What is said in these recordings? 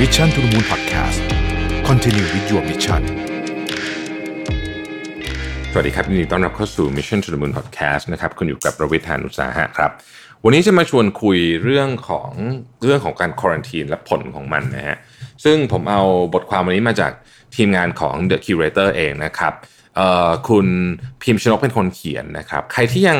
Mission to the Moon Podcast Continue with your mission สวัสดีครับยินดีต้อนรับเข้าสู่ Mission to the Moon Podcast นะครับคุณอยู่กับประวิทยานุสาหะครับ วันนี้จะมาชวนคุยเรื่องของเรื่องของการควอนตีนและผลของมันนะฮะซึ่งผมเอาบทความวันนี้มาจากทีมงานของ The Curator เองนะครับ คุณพิมพ์ชนกเป็นคนเขียนนะครับ ใครที่ยัง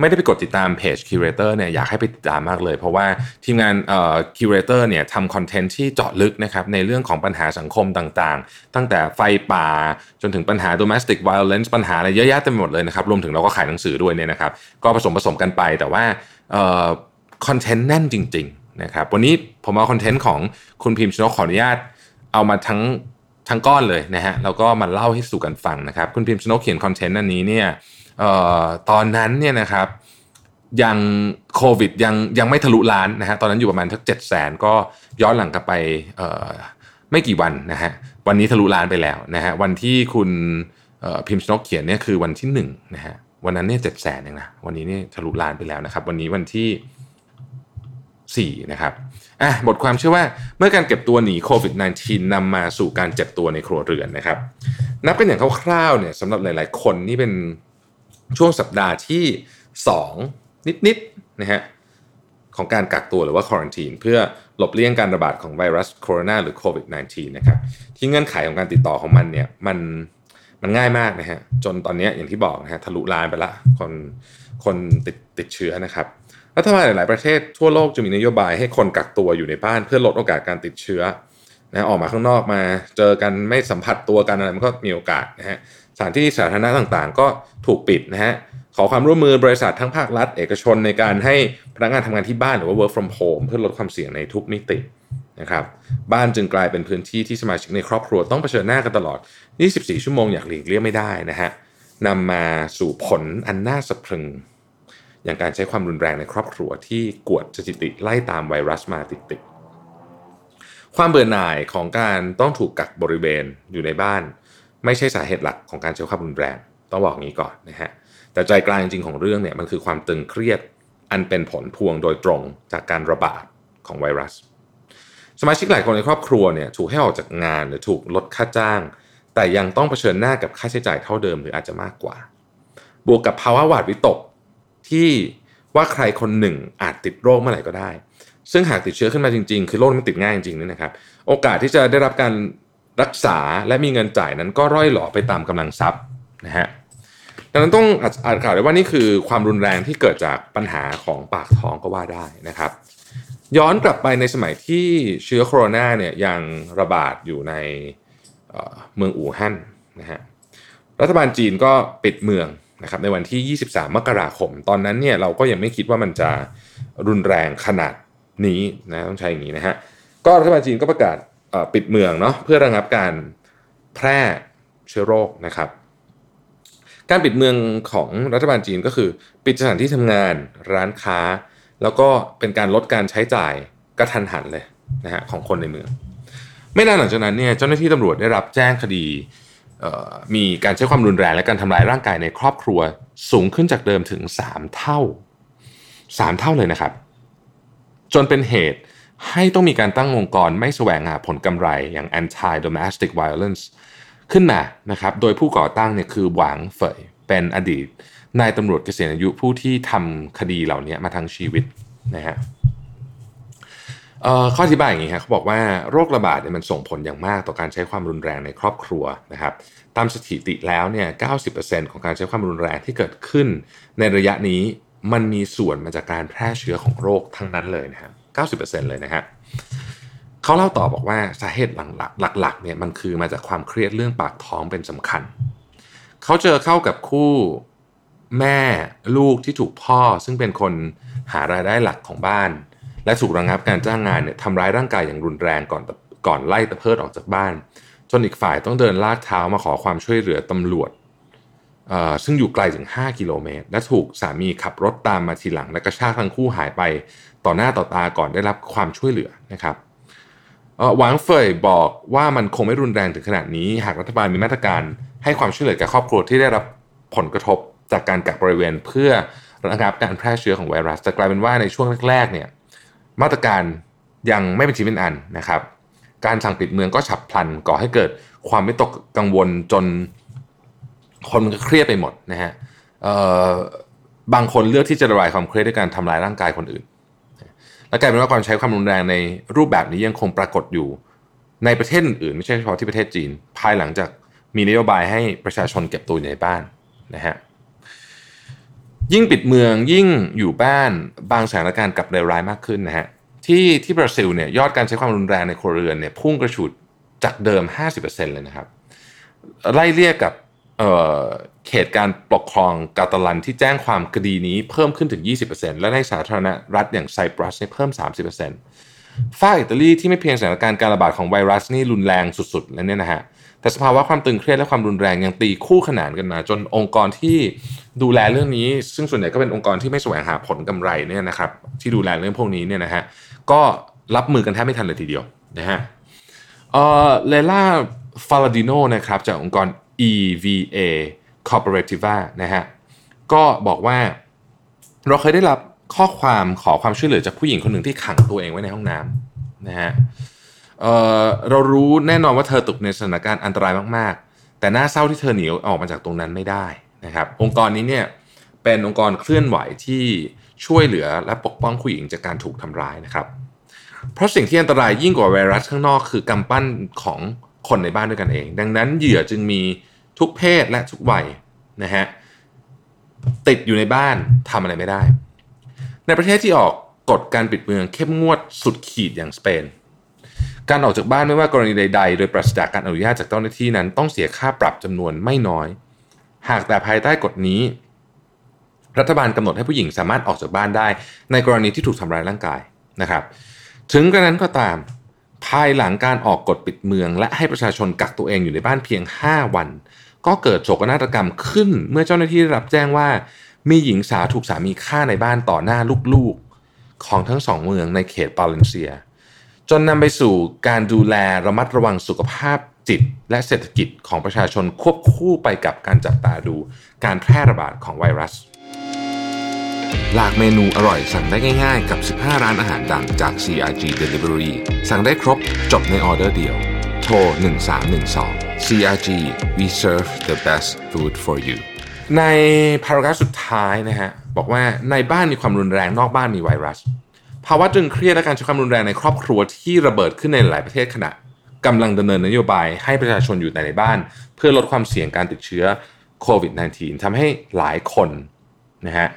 ไม่ได้ไปกดติดตามเพจ Curator เนี่ยอยากให้ไปติดตามมากเลย เพราะว่าทีมงานเอ่อ Curator เนี่ยทำคอนเทนต์ที่เจาะลึกนะครับในเรื่องของปัญหาสังคมต่างๆ ตั้งแต่ไฟป่าจนถึงปัญหา domestic violence ปัญหาอะไรเยอะแยะเต็มไปหมดเลยนะครับ รวมถึงเราก็ขายหนังสือด้วยเนี่ยนะครับ ก็ผสมผสมกันไปแต่ว่าเอ่อคอนเทนต์แน่นจริง ๆ นะครับ วันนี้ผมเอาคอนเทนต์ของคุณพิมพ์ชนกขออนุญาตเอามาทั้ง ทั้งก้อนเลยนะฮะแล้วก็มาเล่าให้สู่กันฟังนะครับ คุณพิมพ์ชนกเขียนคอนเทนต์อันนี้เนี่ยออตอนนั้นเนี่ยนะครับยังโควิดยังยังไม่ทะลุล้านนะฮะตอนนั้นอยู่ประมาณทักเจ็ดแสนก็ย้อนหลังกลับไปไม่กี่วันนะฮะวันนี้ทะลุล้านไปแล้วนะฮะวันที่คุณพิมพ์ชนกเขียนเนี่ยคือวันที่หนึ่งนะฮะวันนั้นเนี่ยเจ็ดแสนเองนะวันนี้เนี่ยทะลุล้านไปแล้วนะครับ วันนี้วันที่4นะครับ อะบทความชื่อว่าเมื่อการเก็บตัวหนีโควิด -19 นำมาสู่การเจ็บตัวในครัวเรือนนะครับ นับกันอย่างคร่าวๆเนี่ยสำหรับหลาย ๆ คนนี่เป็นช่วงสัปดาห์ที่ 2 นิดๆนะฮะของการกักตัวหรือว่าควอนตีนเพื่อหลบเลี่ยงการระบาดของไวรัสโคโรนาหรือโควิด -19 นะครับที่เงื่อนไขของการติดต่อของมันเนี่ยมันมันง่ายมากนะฮะจนตอนนี้อย่างที่บอกนะฮะทะลุล้านไปละคนคนติดติดเชื้อนะครับ รัฐบาลหลาย ๆ ประเทศทั่วโลกจะมีนโยบายให้คนกักตัวอยู่ในบ้านเพื่อลดโอกาสการติดเชื้อนะออกมาข้างนอกมาเจอกันไม่สัมผัสตัวกันอะไรมันก็มีโอกาสนะฮะสถานที่สาธารณะต่างๆ ก็ถูกปิดนะฮะขอความร่วมมือบริษัททั้งภาครัฐ เอกชนในการให้พนักงานทำงานที่บ้านหรือว่า work from home เพื่อลดความเสี่ยงในทุกมิตินะครับบ้านจึงกลายเป็นพื้นที่ที่สมาชิกในครอบครัวต้องเผชิญหน้ากันตลอด 24 ชั่วโมงอย่างหลีกเลี่ยงไม่ได้นะฮะนำมาสู่ผลอันน่าสะพรึง อย่างการใช้ความรุนแรงในครอบครัวที่กวดสถิติไล่ตามไวรัสมาติดๆความเบื่อหน่ายของการต้องถูกกักบริเวณอยู่ในบ้าน ไม่ใช่สาเหตุหลักของการใช้ความรุนแรง ต้องบอกงี้ก่อนนะฮะแต่ใจกลางจริงๆของเรื่องเนี่ยมันคือความตึงเครียดอันเป็นผลพวงโดยตรงจากการระบาดของไวรัส สมาชิกหลายคนในครอบครัวเนี่ยถูกให้ออกจากงานหรือถูกลดค่าจ้าง แต่ยังต้องเผชิญหน้ากับค่าใช้จ่ายเท่าเดิมหรืออาจจะมากกว่า บวกกับภาวะหวาดวิตก ที่ว่าใครคนหนึ่งอาจติดโรคเมื่อไหร่ก็ได้ ซึ่งหากติดเชื้อขึ้นมาจริงๆ คือโรคมันติดง่ายจริงๆนี่นะครับ โอกาสที่จะได้รับการรักษาและมีเงินจ่ายนั้นก็ร่อยหล่อไปตามกำลังทรัพย์นะฮะดังนั้นต้องอ่านข่าวได้ว่านี่คือความรุนแรงที่เกิดจากปัญหาของปากท้องก็ว่าได้นะครับ ย้อนกลับไปในสมัยที่เชื้อโคโรนาเนี่ยยังระบาดอยู่ในเเมืองอู่ฮั่นนะฮะรัฐบาลจีนก็ปิดเมือง นะครับในวันที่ 23 มกราคม ตอนนั้นเนี่ยเราก็ยังไม่คิดว่ามันจะรุนแรงขนาดนี้นะต้องใช้อย่างนี้นะฮะก็รัฐบาลจีนก็ประกาศปิดเมืองเนาะเพื่อระงับการแพร่เชื้อโรคนะครับ การปิดเมืองของรัฐบาลจีนก็คือ ปิดสถานที่ทำงานร้านค้า แล้วก็เป็นการลดการใช้จ่ายกระทันหันเลยนะฮะของคนในเมือง ไม่นานหลังจากนั้นเนี่ยเจ้าหน้าที่ตำรวจได้รับแจ้งคดี มีการใช้ความรุนแรงและการทำลายร่างกายในครอบครัวสูงขึ้นจากเดิมถึง 3 เท่า 3 เท่าเลยนะครับ จนเป็นเหตุให้ต้องมีการตั้งองค์กรไม่แสวงหาผลกำไรอย่าง anti domestic violence ขึ้นมานะครับ โดยผู้ก่อตั้งเนี่ยคือหวางเฟยเป็นอดีตนายตำรวจเกษียณอายุผู้ที่ทำคดีเหล่านี้มาทั้งชีวิตนะฮะ ข้ออธิบายอย่างนี้ครับเขาบอกว่าโรคระบาดเนี่ยมันส่งผลอย่างมากต่อการใช้ความรุนแรงในครอบครัวนะครับตามสถิติแล้วเนี่ย90%ของการใช้ความรุนแรงที่เกิดขึ้น ในระยะนี้มันมีส่วนมาจากการแพร่เชื้อของโรคทั้งนั้นเลยนะครับ90%เลยนะฮะเขาเล่าต่อบอกว่าสาเหตุหลักๆเนี่ยมันคือมาจากความเครียดเรื่องปากท้องเป็นสำคัญ เขาเจอเข้ากับคู่แม่ลูกที่ถูกพ่อซึ่งเป็นคนหารายได้หลักของบ้าน และถูกระงงับการจ้างงานเนี่ยทำร้ายร่างกายอย่างรุนแรงก่อนก่อนไล่ตะเพิดออกจากบ้าน จนอีกฝ่ายต้องเดินลากเท้ามาขอความช่วยเหลือตำรวจซึ่งอยู่ไกลถึง 5 กิโลเมตร และถูกสามีขับรถตามมาทีหลัง และกระชากทั้งคู่หายไปต่อหน้าต่อตาก่อนได้รับความช่วยเหลือนะครับหวังเฟยบอกว่ามันคงไม่รุนแรงถึงขนาดนี้ หากรัฐบาลมีมาตรการให้ความช่วยเหลือแก่ครอบครัวที่ได้รับผลกระทบจากการกักบริเวณเพื่อระงับการแพร่เชื้อของไวรัสแต่กลายเป็นว่าในช่วงแรกๆเนี่ย มาตรการยังไม่เป็นชิ้นเป็นอันนะครับ การสั่งปิดเมืองก็ฉับพลันก่อให้เกิดความไม่ตกกังวลจนคนมันก็เครียดไปหมดนะฮะบางคนเลือกที่จะระบายความเครียดด้วยการทำลายร่างกายคนอื่น และกลายเป็นว่าการใช้ความรุนแรงในรูปแบบนี้ยังคงปรากฏอยู่ ในประเทศอื่นไม่ใช่เฉพาะที่ประเทศจีน ภายหลังจากมีนโยบายให้ประชาชนเก็บตัวอยู่ในบ้านนะฮะ ยิ่งปิดเมืองยิ่งอยู่บ้านบางสถานการณ์กับเลวร้ายมากขึ้นนะฮะที่ที่บราซิลเนี่ยยอดการใช้ความรุนแรงในครัวเรือนเนี่ยพุ่งกระฉูดจากเดิม 50%เลยนะครับ ไล่เรียกกับเเขตการปกครองกาตาลันที่แจ้งความคดีนี้เพิ่มขึ้นถึง 20%และในสาธารณรัฐอย่างไซปรัสเนี่ยเพิ่ม 30%ฝ้าอิตาลีที่ไม่เพียงสถานการณ์การระบาดของไวรัสนี่รุนแรงสุดๆแล้วเนี่ยนะฮะแต่สภาวะความตึงเครียดและความรุนแรงยังตีคู่ขนานกันมา จนองค์กรที่ ดูแลเรื่องนี้ ซึ่งส่วนใหญ่ก็เป็นองค์กรที่ไม่แสวงหาผลกำไรเนี่ยนะครับ ที่ดูแลเรื่องพวกนี้เนี่ยนะฮะก็รับมือกันแทบไม่ทันเลยทีเดียวนะฮะเออเลล่าฟาลาดิโนนะครับจากองค์กร EVA Cooperativa นะฮะก็บอกว่าเราเคยได้รับข้อความขอความช่วยเหลือจากผู้หญิงคนหนึ่งที่ขังตัวเองไว้ในห้องน้ำนะฮะเเรารู้แน่นอนว่าเธอตกในสถานการณ์อันตรายมาก ๆ แต่น่าเศร้าที่เธอหนีออกมาจากตรงนั้นไม่ได้ นะครับองค์กรนี้เนี่ยเป็นองค์กรเคลื่อนไหวที่ช่วยเหลือและปกป้องผู้หญิงจากการถูกทำร้ายนะครับ เพราะสิ่งที่อันตรายยิ่งกว่าไวรัสข้างนอกคือกำปั้นของคนในบ้านด้วยกันเอง ดังนั้นเหยื่อจึงมีทุกเพศและทุกวัยนะฮะติดอยู่ในบ้านทำอะไรไม่ได้ ในประเทศที่ออกกฎการปิดเมืองเข้มงวดสุดขีดอย่างสเปน การออกจากบ้านไม่ว่ากรณีใด ๆ โดยปราศจากการอนุญาตจากเจ้าหน้าที่นั้น ต้องเสียค่าปรับจำนวนไม่น้อย หากแต่ภายใต้กฎนี้ รัฐบาลกำหนดให้ผู้หญิงสามารถออกจากบ้านได้ ในกรณีที่ถูกทำร้ายร่างกายนะครับ ถึงกระนั้นก็ตาม ภายหลังการออกกฎปิดเมือง และให้ประชาชนกักตัวเองอยู่ในบ้านเพียง 5 วัน ก็เกิดโศกนาฏกรรมขึ้น เมื่อเจ้าหน้าที่ได้รับแจ้งว่า มีหญิงสาวถูกสามีฆ่าในบ้านต่อหน้าลูกๆ ของทั้งสองเมืองในเขตปาเลนเซีย จนนำไปสู่การดูแลระมัดระวังสุขภาพจิต และเศรษฐกิจของประชาชนควบคู่ไปกับการจับตาดูการแพร่ระบาดของไวรัส หลากเมนูอร่อยสั่งได้ง่ายๆ กับ 15 ร้านอาหารดังจาก CRG Delivery สั่งได้ครบจบในออเดอร์เดียว โทร 1312 CRG we serve the best food for you ในพารากราฟสุดท้ายนะฮะบอกว่าในบ้านมีความรุนแรงนอกบ้านมีไวรัส ภาวะตึงเครียดและการใช้ความรุนแรงในครอบครัวที่ระเบิดขึ้นในหลายประเทศขณะกำลังดำเนินนโยบายให้ประชาชนอยู่ในบ้าน เพื่อลดความเสี่ยงการติดเชื้อโควิด -19 ทำให้หลายคนนะฮะ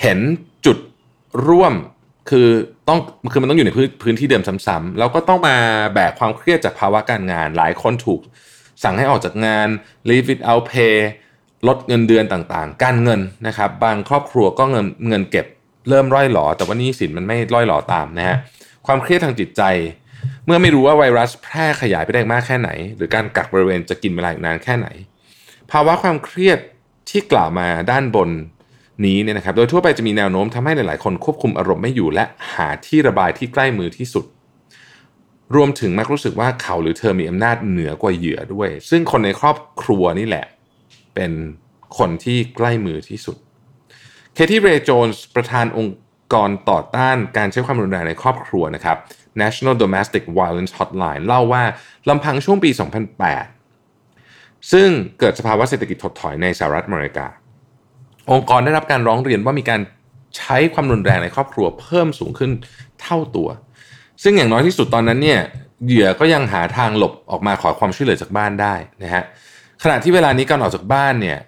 เห็นจุดร่วมคือต้องคือมันต้องอยู่ในพื้นพื้นที่เดิมซ้ำๆแล้วก็ต้องมาแบกความเครียดจากภาวะการงาน หลายคนถูกสั่งให้ออกจากงาน leave it out pay ลดเงินเดือนต่างๆ การเงินนะครับ บางครอบครัวก็เงินเงินเก็บ เริ่มร่อยหลอ แต่ว่านี้สินมันไม่ร่อยหลอตามนะฮะความเครียดทางจิตใจ เมื่อไม่รู้ว่าไวรัสแพร่ขยายไปได้มากแค่ไหน หรือการกักบริเวณจะกินเวลาอีกนานแค่ไหน ภาวะความเครียดที่กล่าวมาด้านบนนี้เนี่ยนะครับ โดยทั่วไปจะมีแนวโน้มทำให้หลายๆ คนควบคุมอารมณ์ไม่อยู่ และหาที่ระบายที่ใกล้มือที่สุด รวมถึงมักรู้สึกว่าเขาหรือเธอมีอำนาจเหนือกว่าเหยื่อด้วย ซึ่งคนในครอบครัวนี่แหละ เป็นคนที่ใกล้มือที่สุด เคที่เรย์โจนส์ประธานองค์กรต่อต้านการใช้ความรุนแรงในครอบครัวนะครับ National Domestic Violence Hotline เล่าว่าลำพังช่วงปี 2008 ซึ่งเกิดสภาวะเศรษฐกิจถดถอยในสหรัฐอเมริกา องค์กรได้รับการร้องเรียนว่ามีการใช้ความรุนแรงในครอบครัวเพิ่มสูงขึ้นเท่าตัว ซึ่งอย่างน้อยที่สุดตอนนั้นเนี่ยเหยื่อก็ยังหาทางหลบออกมาขอความช่วยเหลือจากบ้านได้นะฮะขณะที่เวลานี้การออกจากบ้านเนี่ย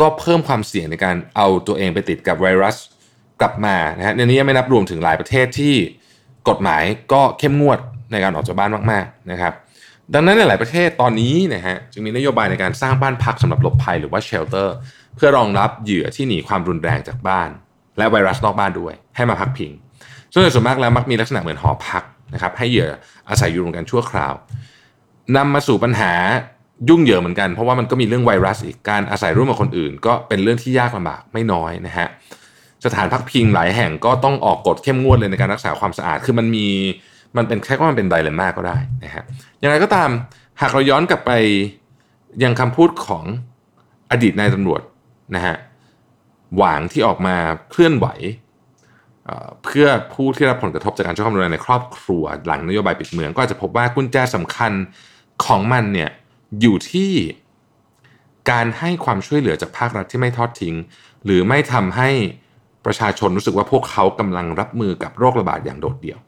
ก็เพิ่มความเสี่ยงในการเอาตัวเองไปติดกับไวรัสกลับมานะฮะในนี้ไม่นับรวมถึงหลายประเทศที่กฎหมายก็เข้มงวดในการออกจากบ้านมากๆนะครับ ดังนั้นในหลายประเทศตอนนี้นะฮะจึงมีนโยบายในการสร้างบ้านพักสำหรับหลบภัยหรือว่าเชลเตอร์เพื่อรองรับเหยื่อที่หนีความรุนแรงจากบ้าน และไวรัสนอกบ้านด้วย ให้มาพักพิงซึ่งโดยส่วนมากแล้วมักมีลักษณะเหมือนหอพักนะครับให้เหยื่ออาศัยอยู่รวมกันชั่วคราวนำมาสู่ปัญหา ยุ่งเหยิงเหมือนกัน เพราะว่ามันก็มีเรื่องไวรัสอีกการอาศัยร่วมกับคนอื่น ก็เป็นเรื่องที่ยากลำบากไม่น้อยนะฮะสถานพักพิงหลายแห่งก็ต้องออกกฎเข้มงวดเลยในการรักษาความสะอาดคือมันมีมันเป็นแค่ว่ามันเป็นไดเลม่าก็ได้นะฮะอย่างไรก็ตามหากเราย้อนกลับไปยังคำพูดของอดีตนายตำรวจนะฮะหวางที่ออกมาเคลื่อนไหวเพื่อผู้ที่รับผลกระทบจากการใช้ความรุนแรงในครอบครัวหลังนโยบายปิดเมือง ก็อาจจะพบว่ากุญแจสำคัญของมันเนี่ย อยู่ที่การให้ความช่วยเหลือจากภาครัฐที่ไม่ทอดทิ้ง หรือไม่ทำให้ประชาชนรู้สึกว่าพวกเขากำลังรับมือกับโรคระบาดอย่างโดดเดี่ยว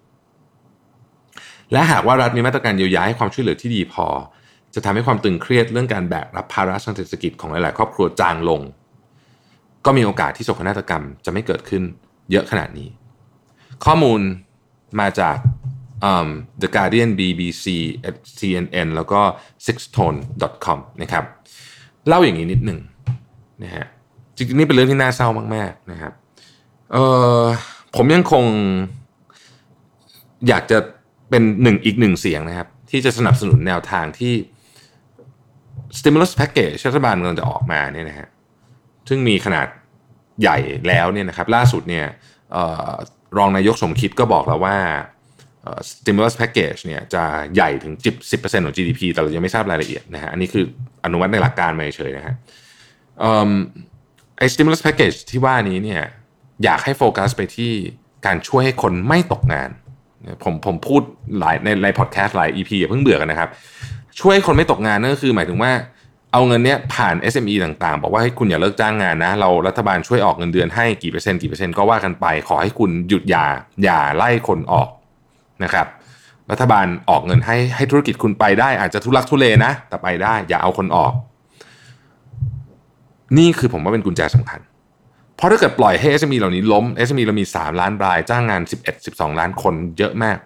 และหากว่ารัฐมีมาตรการเยียวยาให้ความช่วยเหลือที่ดีพอ จะทำให้ความตึงเครียดเรื่องการแบกรับภาระทางเศรษฐกิจของหลาย ๆ ครอบครัวจางลง ก็มีโอกาสที่โศกนาฏกรรมจะไม่เกิดขึ้นเยอะขนาดนี้ ข้อมูลมาจาก The Guardian BBC CNN แล้วก็ sixtone.com นะครับเล่าอย่างนี้นิดหนึ่งนะฮะจริงๆนี่เป็นเรื่องที่น่าเศร้ามากๆนะครับเออผมยังคงอยากจะเป็นหนึ่งอีกหนึ่งเสียงนะครับ ที่จะสนับสนุนแนวทางที่ stimulus package รัฐบาลกำลังจะออกมาเนี่ยนะฮะซึ่งมีขนาดใหญ่แล้วเนี่ยนะครับ ล่าสุดเนี่ยออรองนายกสมคิดก็บอกแล้วว่า stimulus package เนี่ยจะใหญ่ถึง 10%ของ GDP แต่เรายังไม่ทราบรายละเอียดนะฮะอันนี้คืออนุมัติในหลักการมาเฉยนะฮะไอ้ stimulus package ที่ว่านี้เนี่ยอยากให้โฟกัสไปที่การช่วยให้คนไม่ตกงาน ผมผมพูดหลายในในพอดแคสต์หลาย EP อย่าเพิ่งเบื่อกันนะครับ ช่วยให้คนไม่ตกงานนั่นก็คือหมายถึงว่าเอาเงินเนี้ยผ่าน SME ต่างๆ บอกว่าให้คุณอย่าเลิกจ้างงานนะ เรารัฐบาลช่วยออกเงินเดือนให้กี่เปอร์เซ็นต์กี่เปอร์เซ็นต์ก็ว่ากันไป ขอให้คุณหยุดอย่าอย่าไล่คนออก นะครับรัฐบาลออกเงินให้ให้ธุรกิจคุณไปได้อาจจะทุลักทุเลนะ แต่ไปได้ อย่าเอาคนออก นี่คือผมว่าเป็นกุญแจสำคัญ เพราะถ้าเกิดปล่อยให้ SME เหล่านี้ล้ม SME เรามี 3 ล้านราย จ้างงาน 11 12 ล้านคนเยอะมาก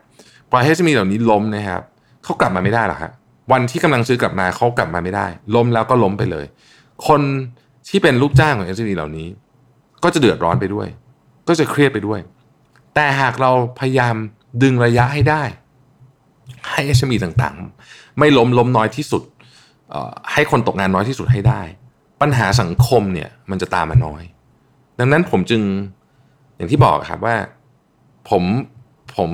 ปล่อยให้ SME เหล่านี้ล้มนะครับเขากลับมาไม่ได้หรอกฮะวันที่กำลังซื้อกลับมาเขากลับมาไม่ได้ ล้มแล้วก็ล้มไปเลย คนที่เป็นลูกจ้างของ SME เหล่านี้ ก็จะเดือดร้อนไปด้วย ก็จะเครียดไปด้วย แต่หากเราพยายาม ดึงระยะให้ได้ ให้ SME ต่างๆ ไม่ล้มล้มน้อยที่สุด ให้คนตกงานน้อยที่สุดให้ได้ ปัญหาสังคมเนี่ยมันจะตามมาน้อย ดังนั้นผมจึงอย่างที่บอกครับว่าผมผม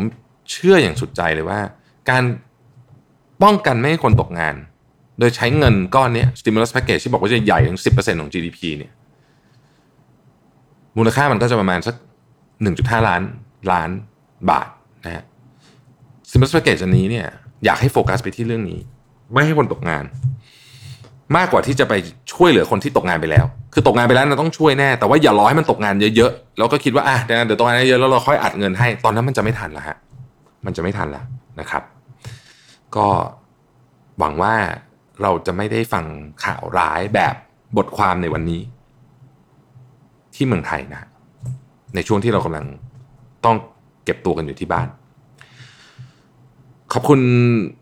เชื่ออย่างสุดใจเลยว่า การป้องกันไม่ให้คนตกงาน โดยใช้เงินก้อนนี้ stimulus package ที่บอกว่าจะใหญ่ถึง 10%ของ GDP เนี่ยมูลค่ามันก็จะประมาณสัก 1.5 ล้านล้านบาท นะฮะ stimulus package อันนี้เนี่ยอยากให้โฟกัสไปที่เรื่องนี้ ไม่ให้คนตกงาน มากกว่าที่จะไปช่วยเหลือคนที่ตกงานไปแล้ว คือตกงานไปแล้วเราต้องช่วยแน่ แต่ว่าอย่ารอให้มันตกงานเยอะๆแล้วก็คิดว่าอะเดี๋ยวตกงานเยอะแล้วเราค่อยอัดเงินให้ ตอนนั้นมันจะไม่ทันละฮะมันจะไม่ทันละนะครับ ก็หวังว่าเราจะไม่ได้ฟังข่าวร้ายแบบบทความในวันนี้ ที่เมืองไทยนะ ในช่วงที่เรากำลังต้อง เก็บตัวกันอยู่ที่บ้าน ขอบคุณ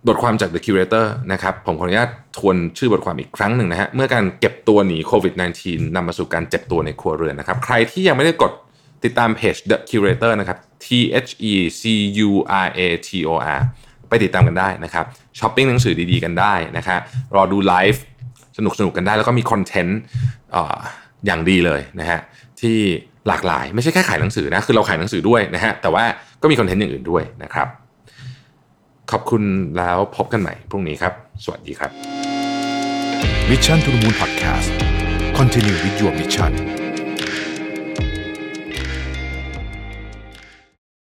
บทความจาก The Curator นะครับ ผมขออนุญาตทวนชื่อบทความอีกครั้งหนึ่งนะฮะ เมื่อการเก็บตัวหนีโควิด -19 นำมาสู่การเจ็บตัวในครัวเรือนนะครับ ใครที่ยังไม่ได้กดติดตามเพจ The Curator นะครับ T H E C U R A T O R ไปติดตามกันได้นะครับช้อปปิ้งหนังสือดีๆกันได้นะครับรอดูไลฟ์สนุกสนุกกันได้แล้วก็มีคอนเทนต์อย่างดีเลยนะฮะ ที่หลากหลาย ไม่ใช่แค่ขายหนังสือนะคือเราขายหนังสือด้วยนะฮะแต่ว่าก็มีคอนเทนต์อย่างอื่นด้วยนะครับ ขอบคุณแล้วพบกันใหม่พรุ่งนี้ครับ สวัสดีครับ Mission to the Moon Podcast Continue with your mission